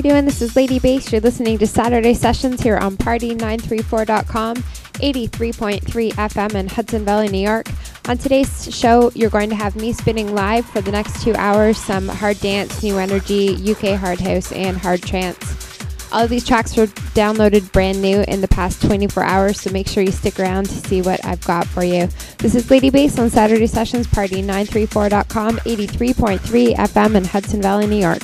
You doing? This is Lady Bass. You're listening to Saturday Sessions here on Party934.com, 83.3 FM in Hudson Valley, New York. On today's show, you're going to have me spinning live for the next two hours some hard dance, Nu NRG, UK hard house, and hard trance. All of these tracks were downloaded brand new in the past 24 hours, so make sure you stick around to see what I've got for you. This is Lady Bass on Saturday Sessions, Party934.com, 83.3 FM in Hudson Valley, New York.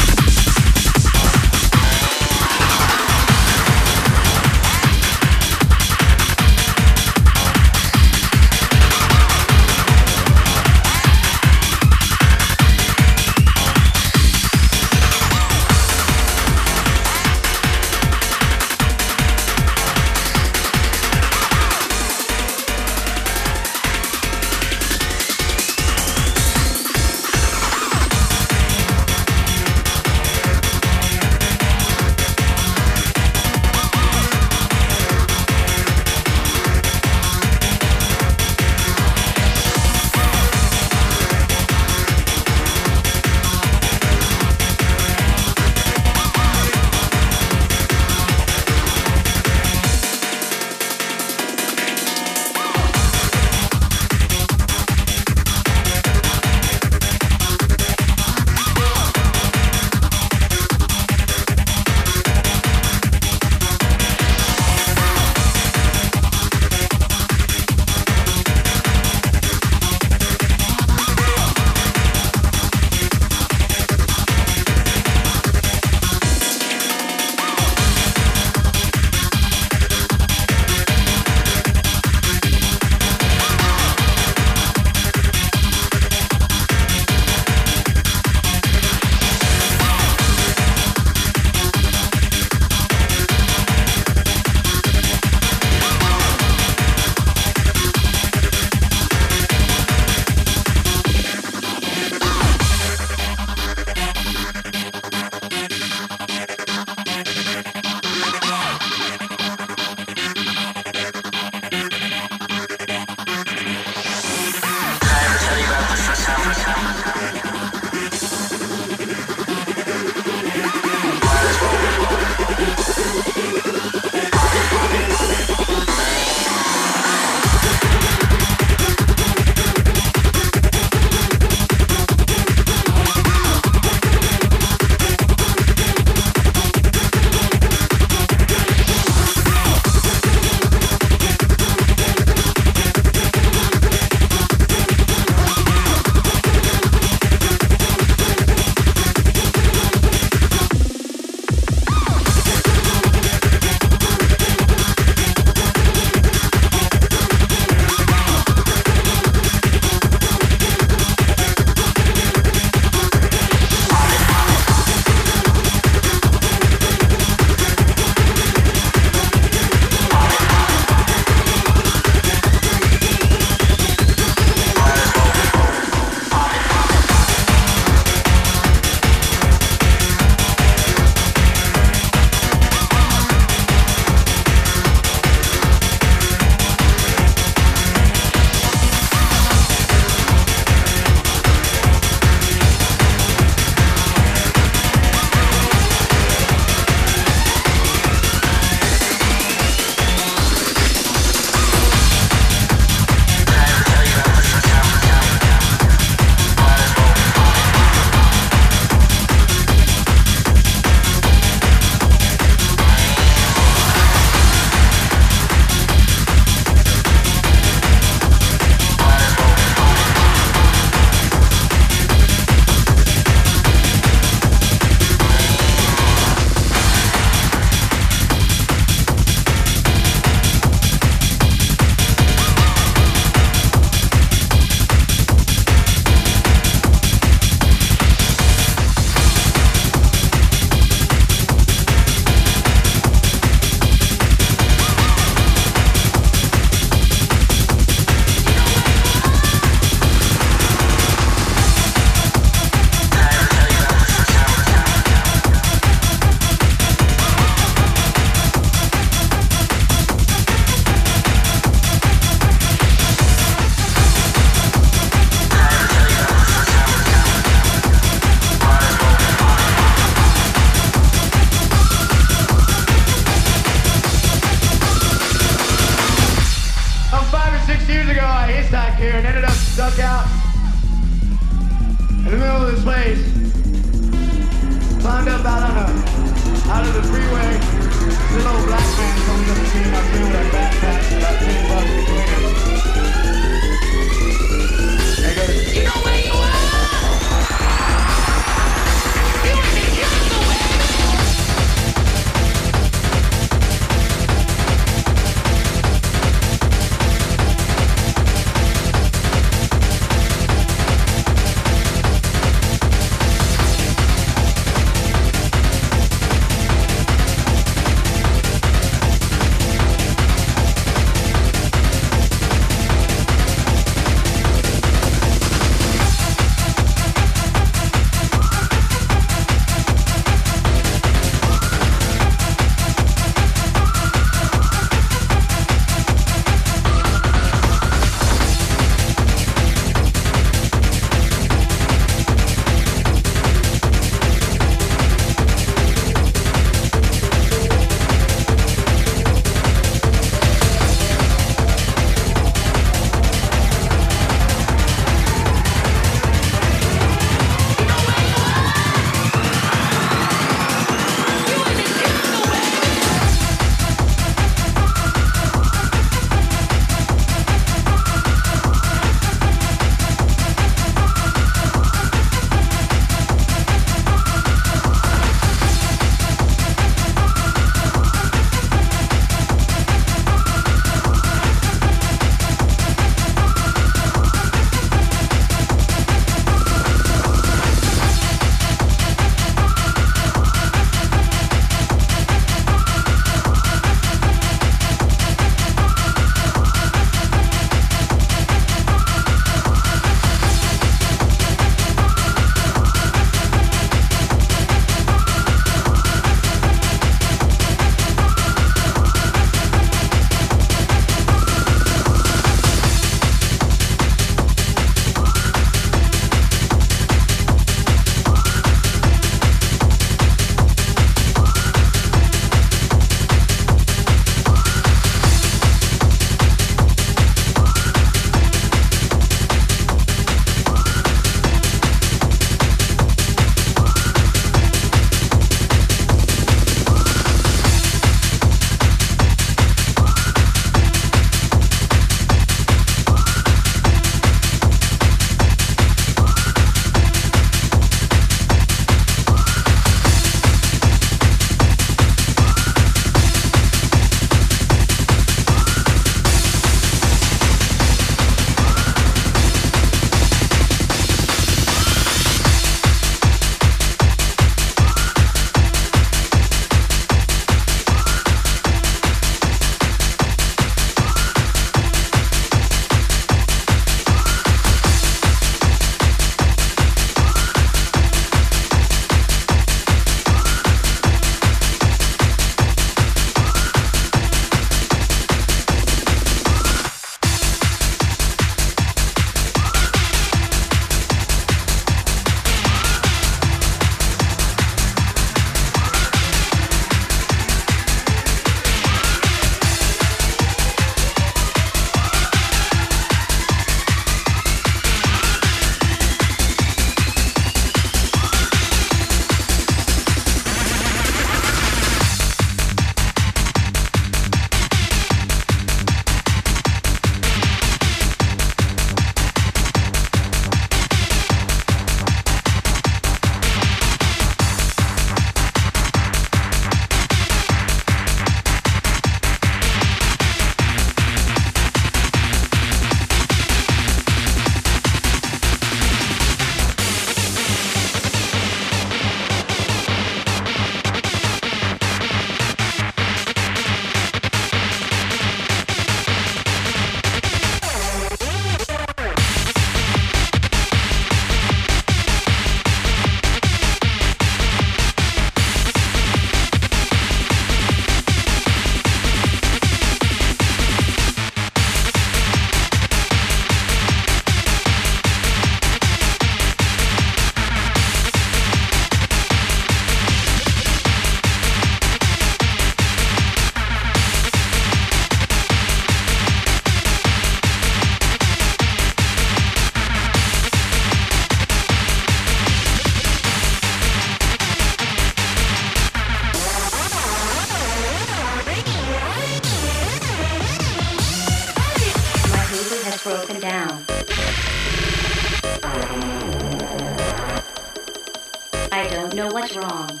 Know what's wrong.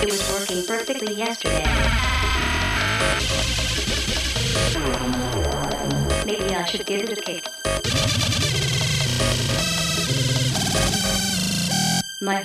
It was working perfectly yesterday. Maybe I should give it a kick. My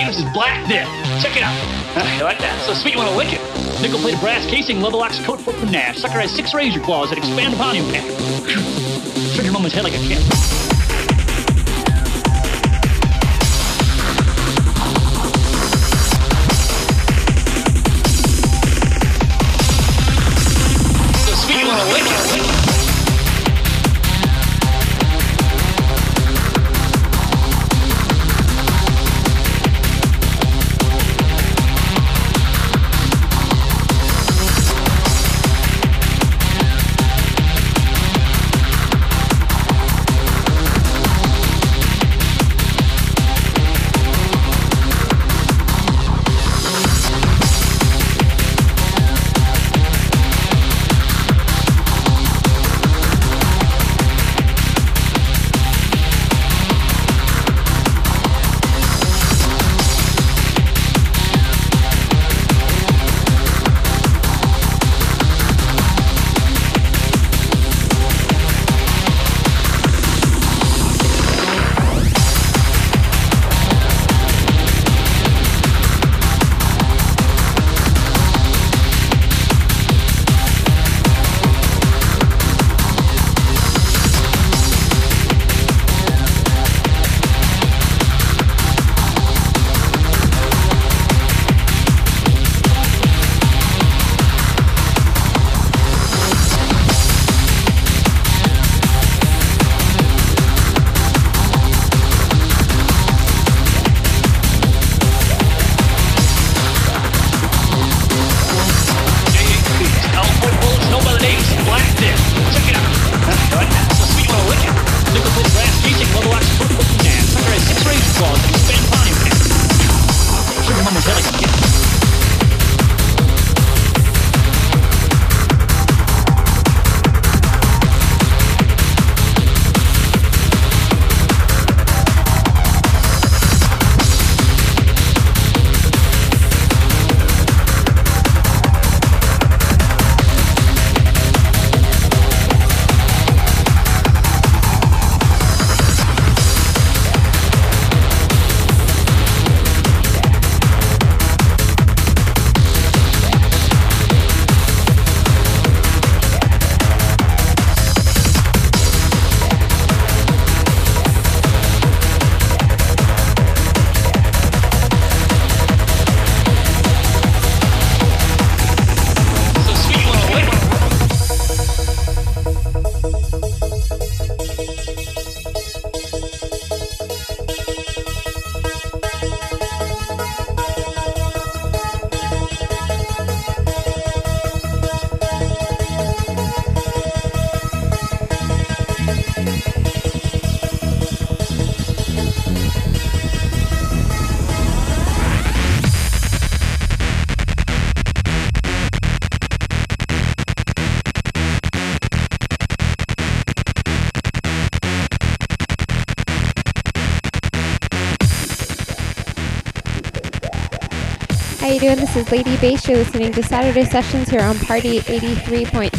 natives as Black Death. Check it out. I like that? So sweet you want to lick it. Nickel plated brass casing, level ox coat foot from Nash. Sucker has six razor claws that expand upon impact. Trigger moment's head like a cat. Doing? This is Lady Bass. You're listening to Saturday Sessions here on Party 83.3,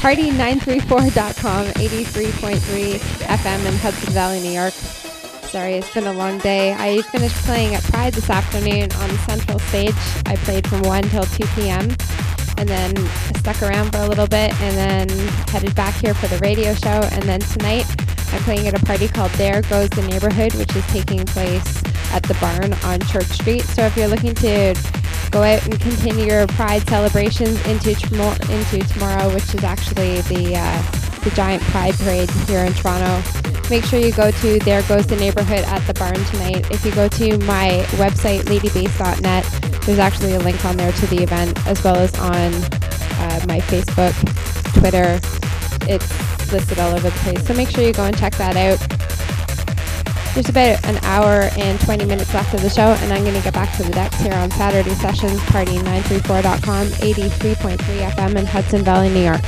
Party934.com, 83.3 FM in Hudson Valley, New York. Sorry, it's been a long day. I finished playing at Pride this afternoon on the central stage. I played from 1 till 2 p.m. and then stuck around for a little bit and then headed back here for the radio show. And then tonight I'm playing at a party called There Goes the Neighborhood, which is taking place at the barn on Church Street. So if you're looking to go out and continue your Pride celebrations into into tomorrow, which is actually the uh, the giant Pride parade here in Toronto. Make sure you go to There Goes the Neighborhood at the barn tonight. If you go to my website, ladybass.net, there's actually a link on there to the event, as well as on uh, my Facebook, Twitter. It's listed all over the place. So make sure you go and check that out. There's about an hour and 20 minutes left of the show, and I'm going to get back to the decks here on Saturday Sessions, party934.com, 83.3 FM in Hudson Valley, New York.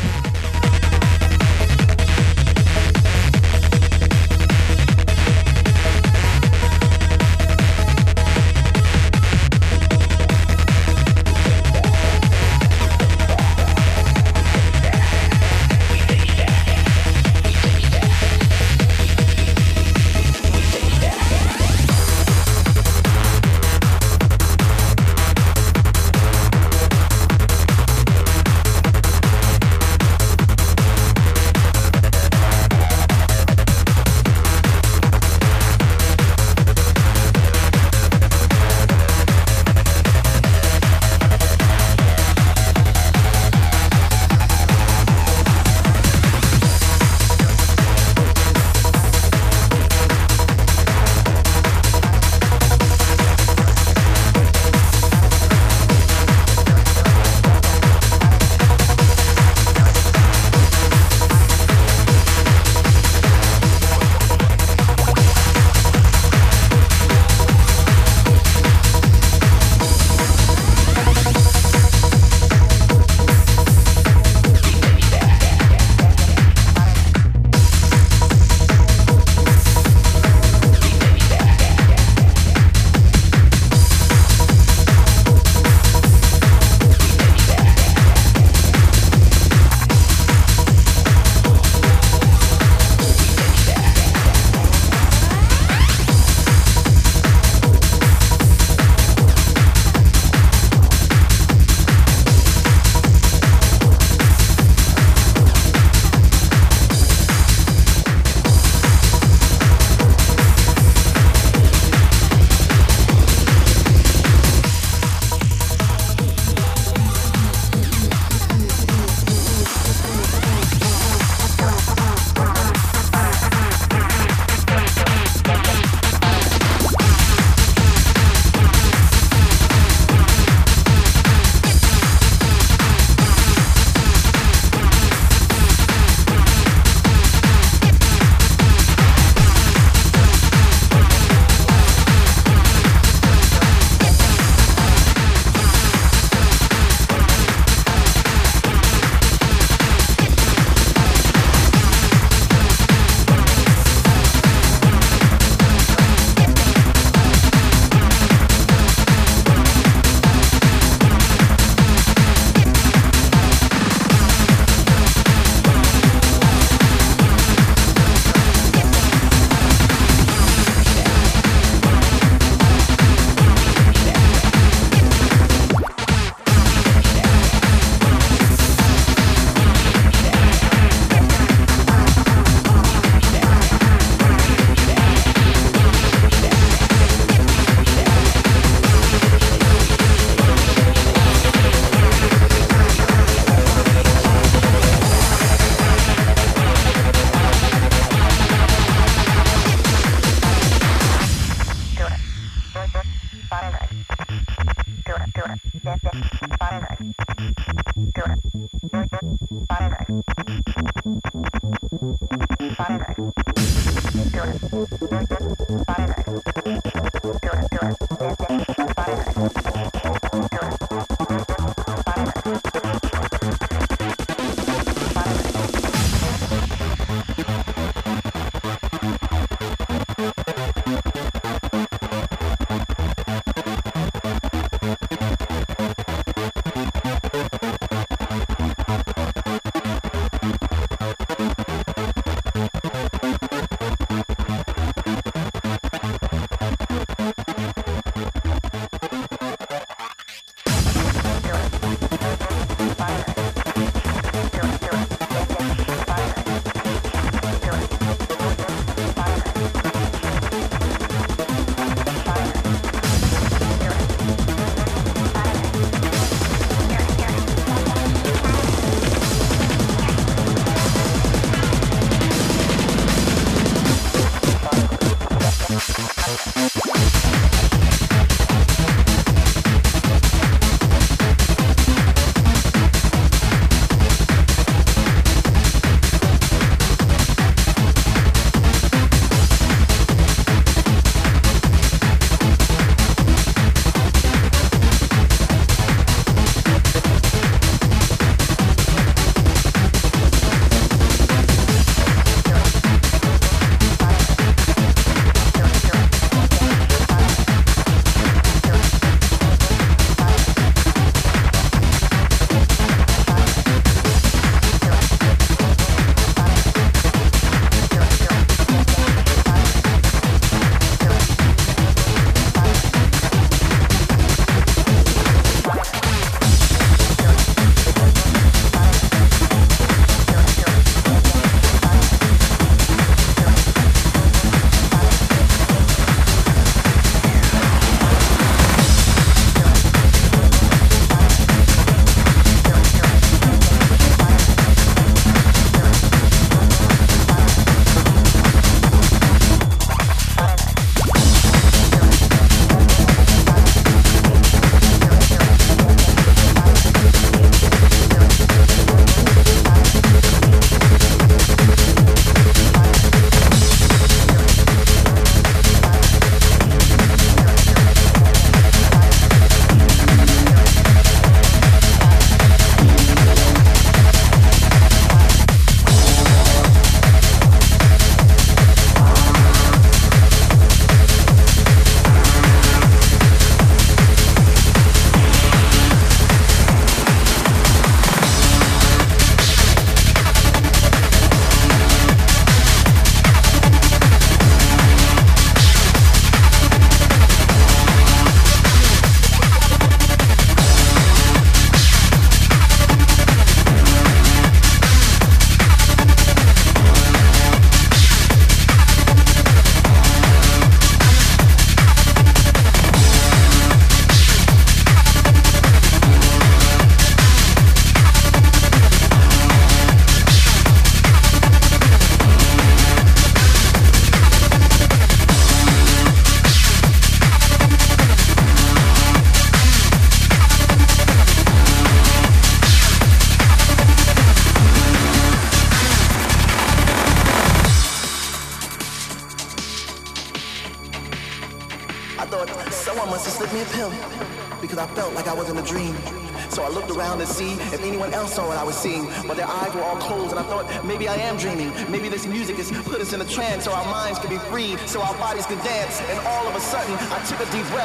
Yeah.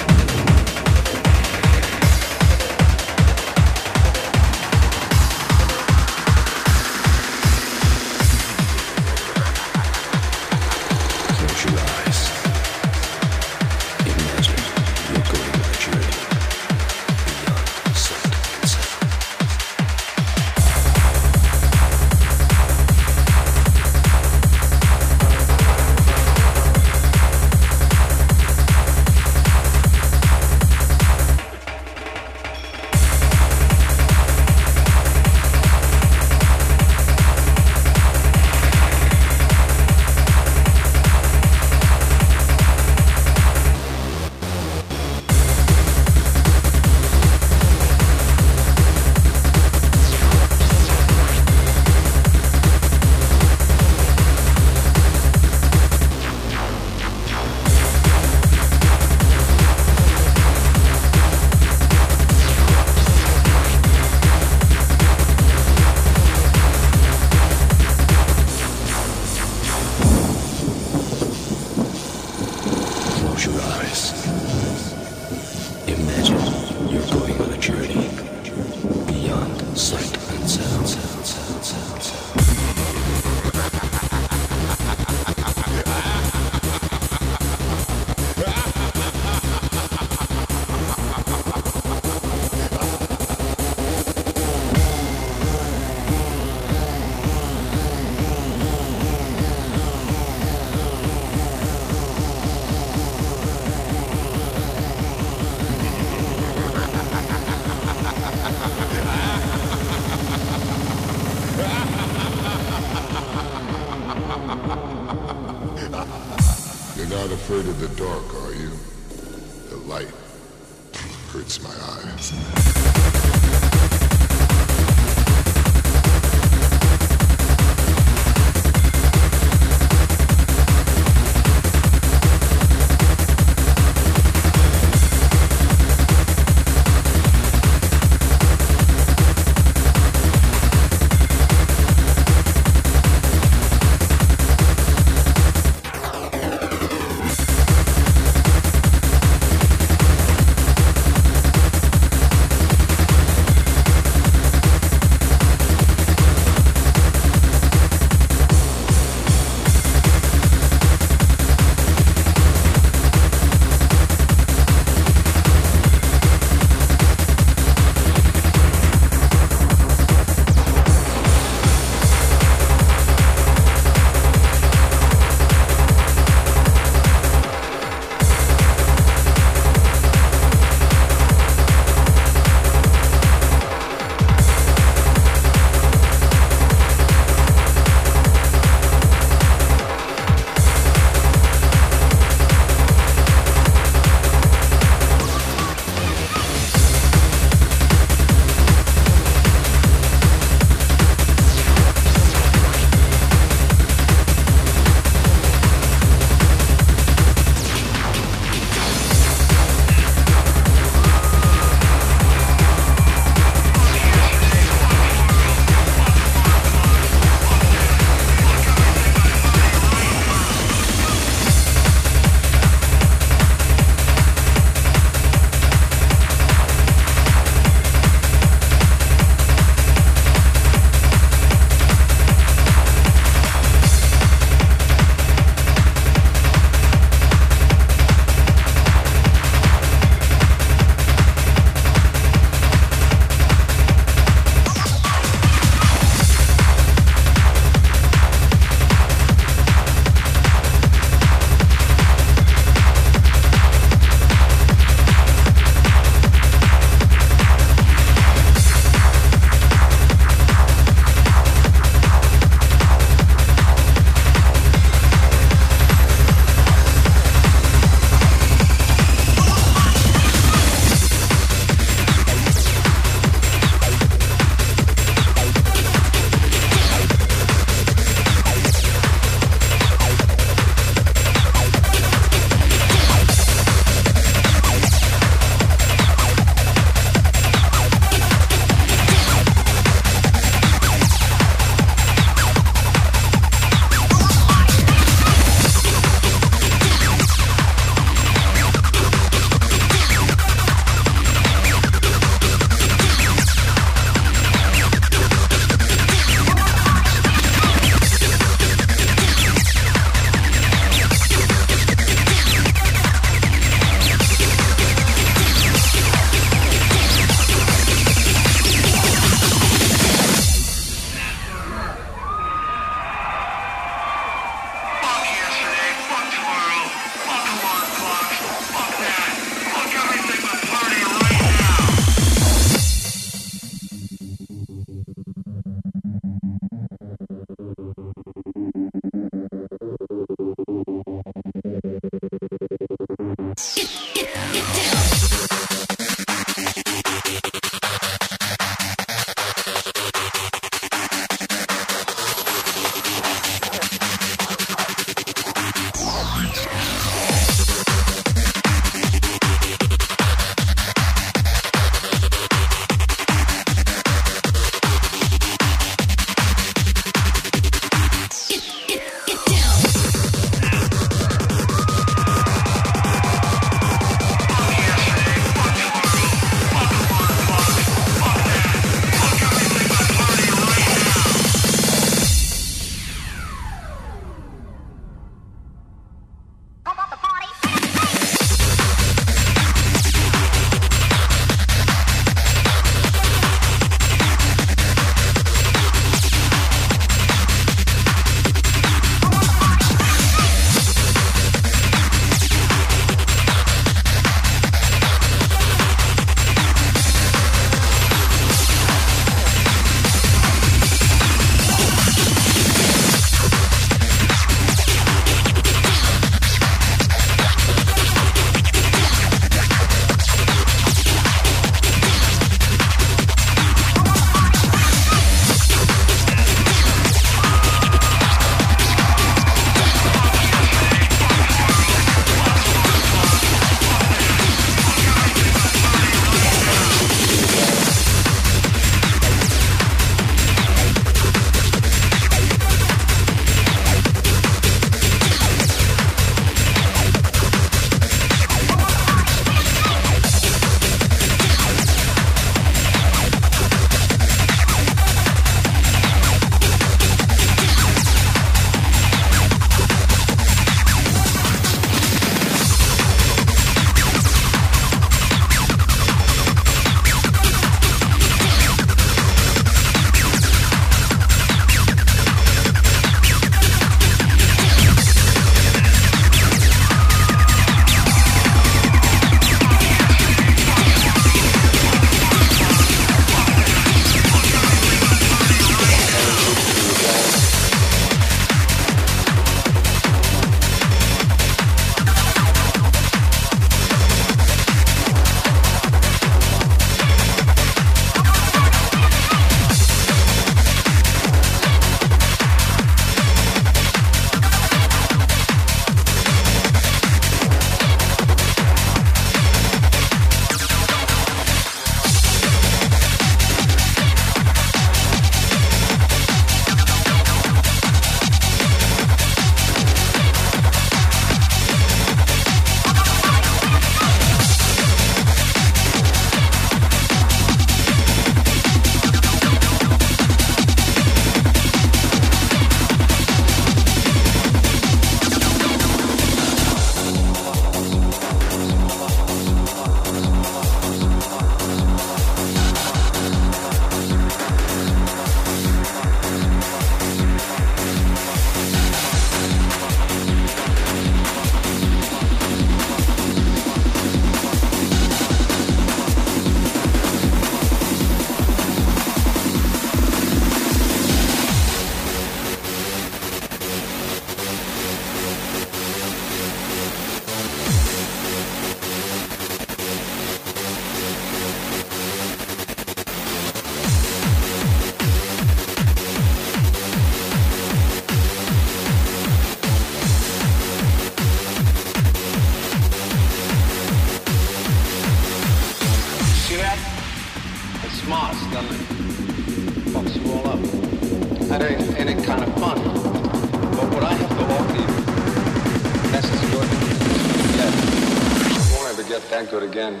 Good again.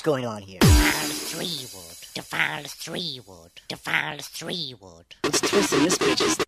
what's going on here? Defile three wood. Defile three wood. Defile three wood. It's twisting this bitch's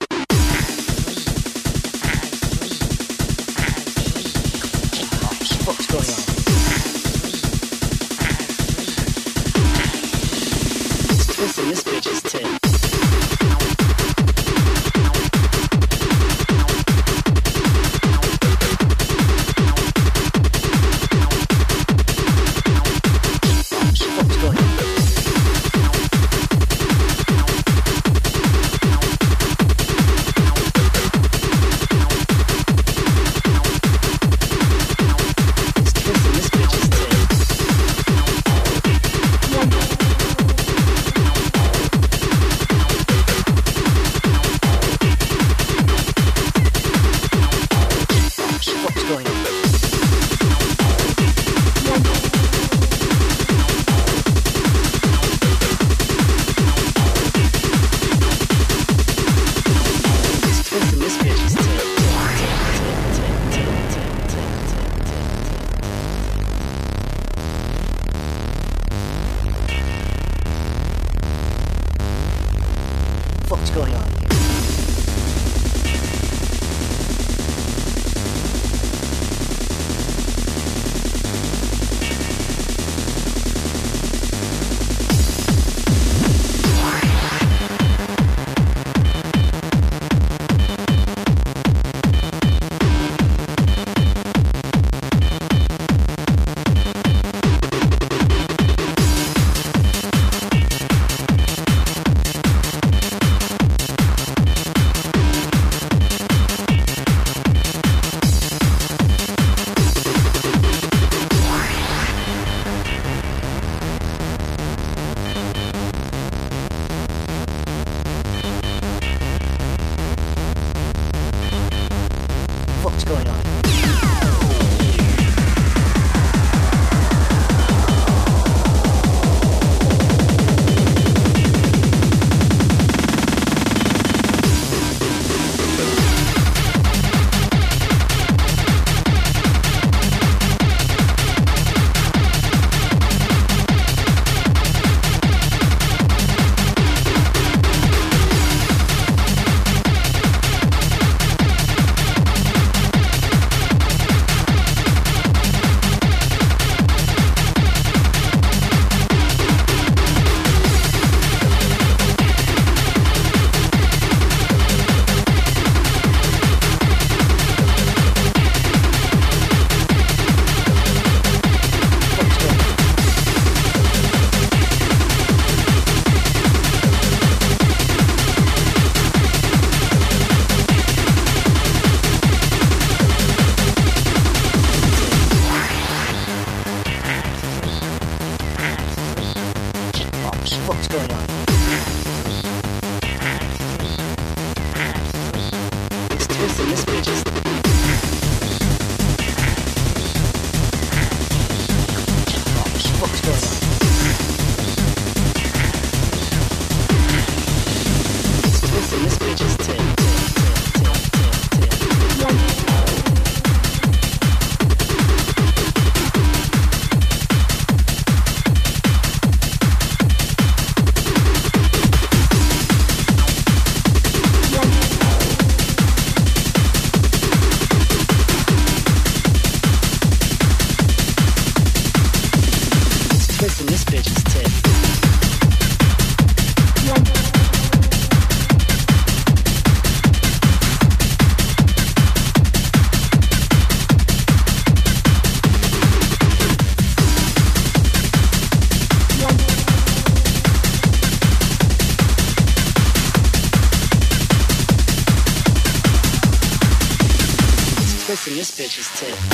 this bitch is tight.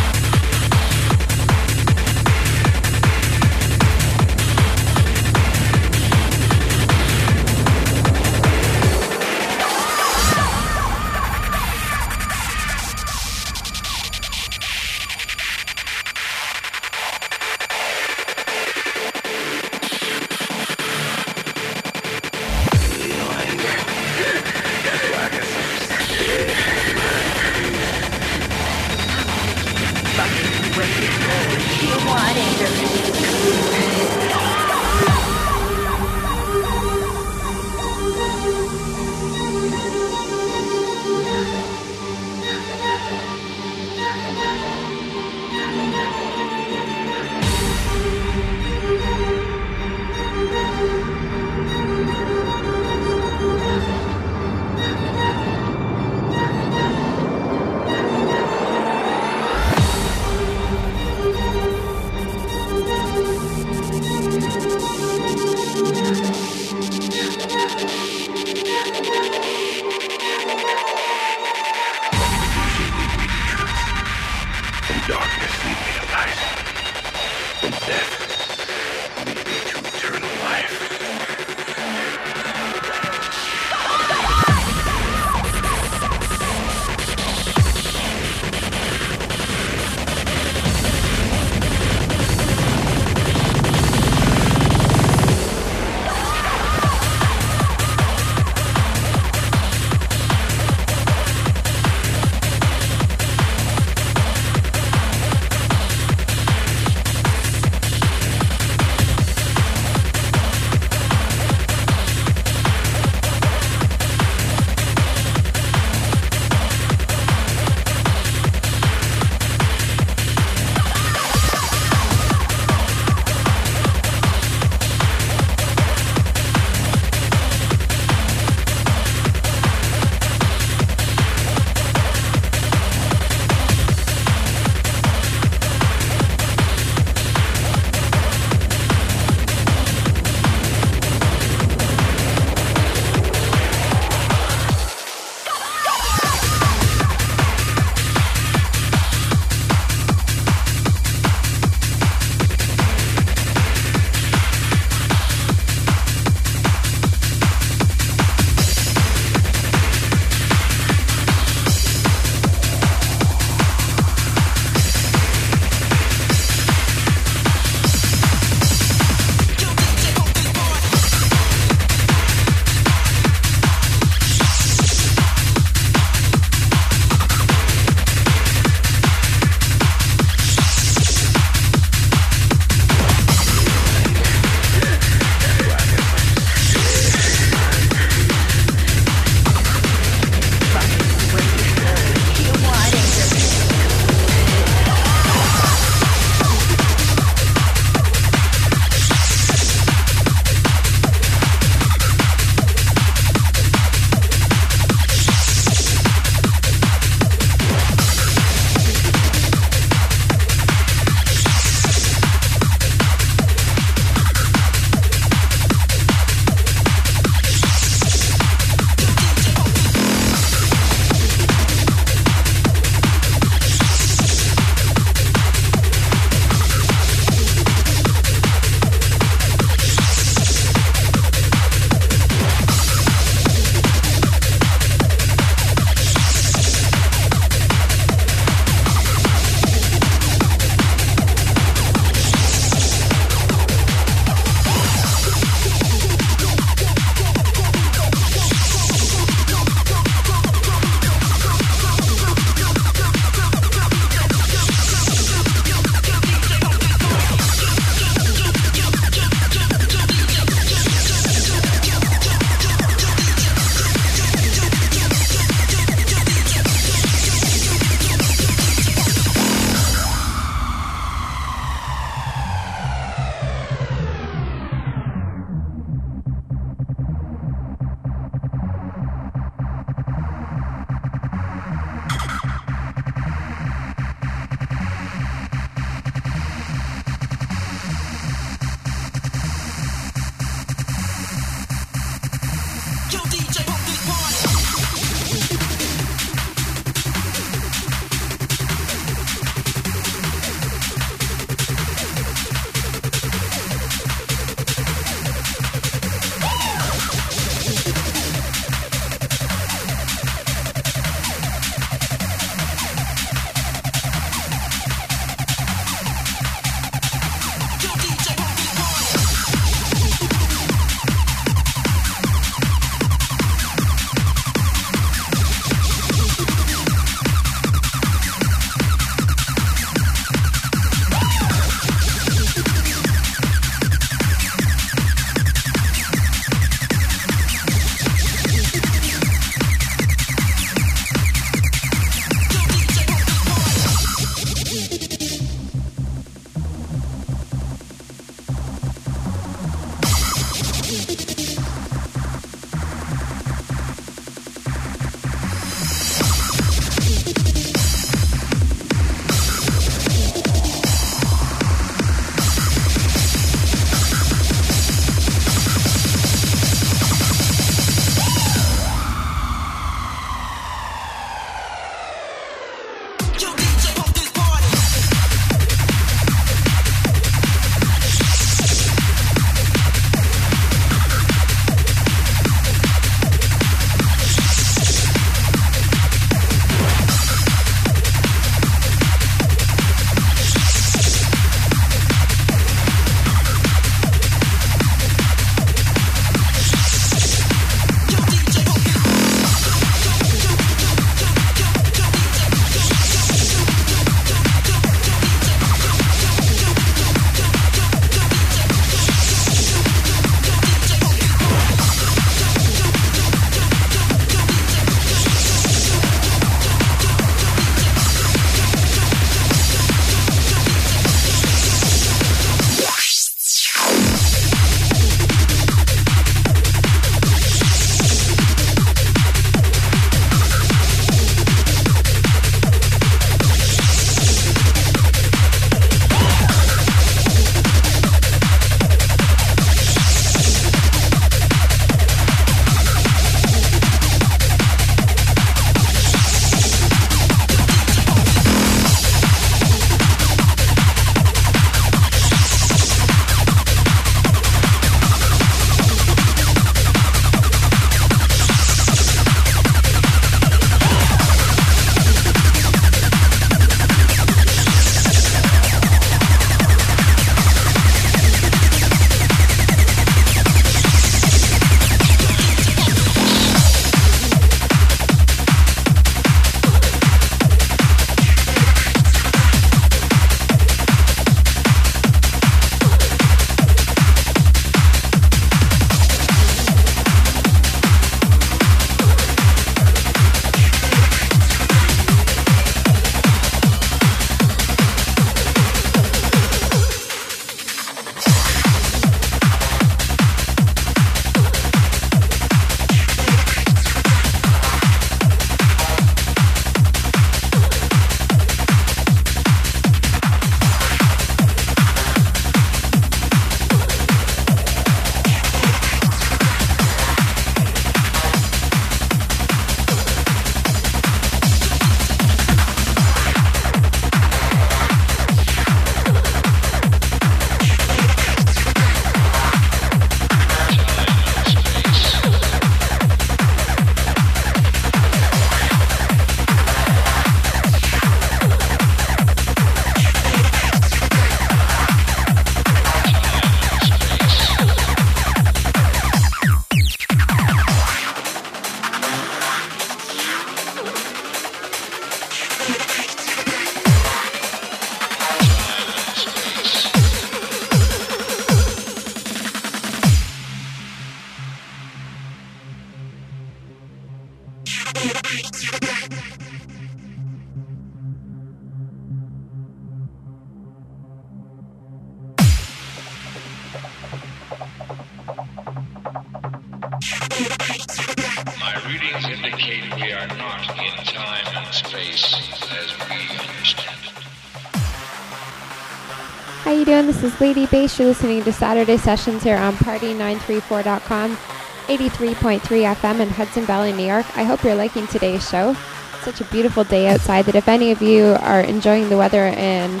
Lady Bass. You're listening to Saturday Sessions here on Party934.com, 83.3 FM in Hudson Valley, New York. I hope you're liking today's show. Such a beautiful day outside that if any of you are enjoying the weather and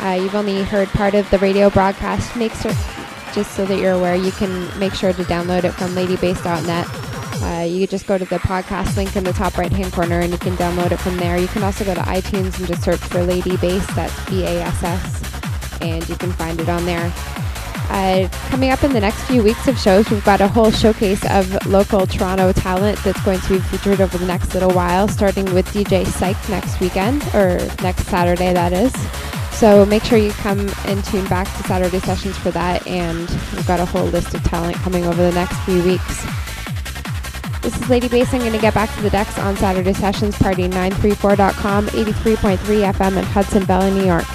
uh, you've only heard part of the radio broadcast, make sure, just so that you're aware, you can make sure to download it from ladybass.net. Uh, you just go to the podcast link in the top right hand corner and you can download it from there. You can also go to iTunes and just search for Lady Bass, that's B A S S, and you can find it on there. Uh, coming up in the next few weeks of shows, we've got a whole showcase of local Toronto talent that's going to be featured over the next little while, starting with DJ Psych next weekend, or next Saturday, that is. So make sure you come and tune back to Saturday sessions for that, and we've got a whole list of talent coming over the next few weeks. This is Lady Bass. I'm going to get back to the decks on Saturday sessions, party934.com, 83.3 FM in Hudson Valley, New York.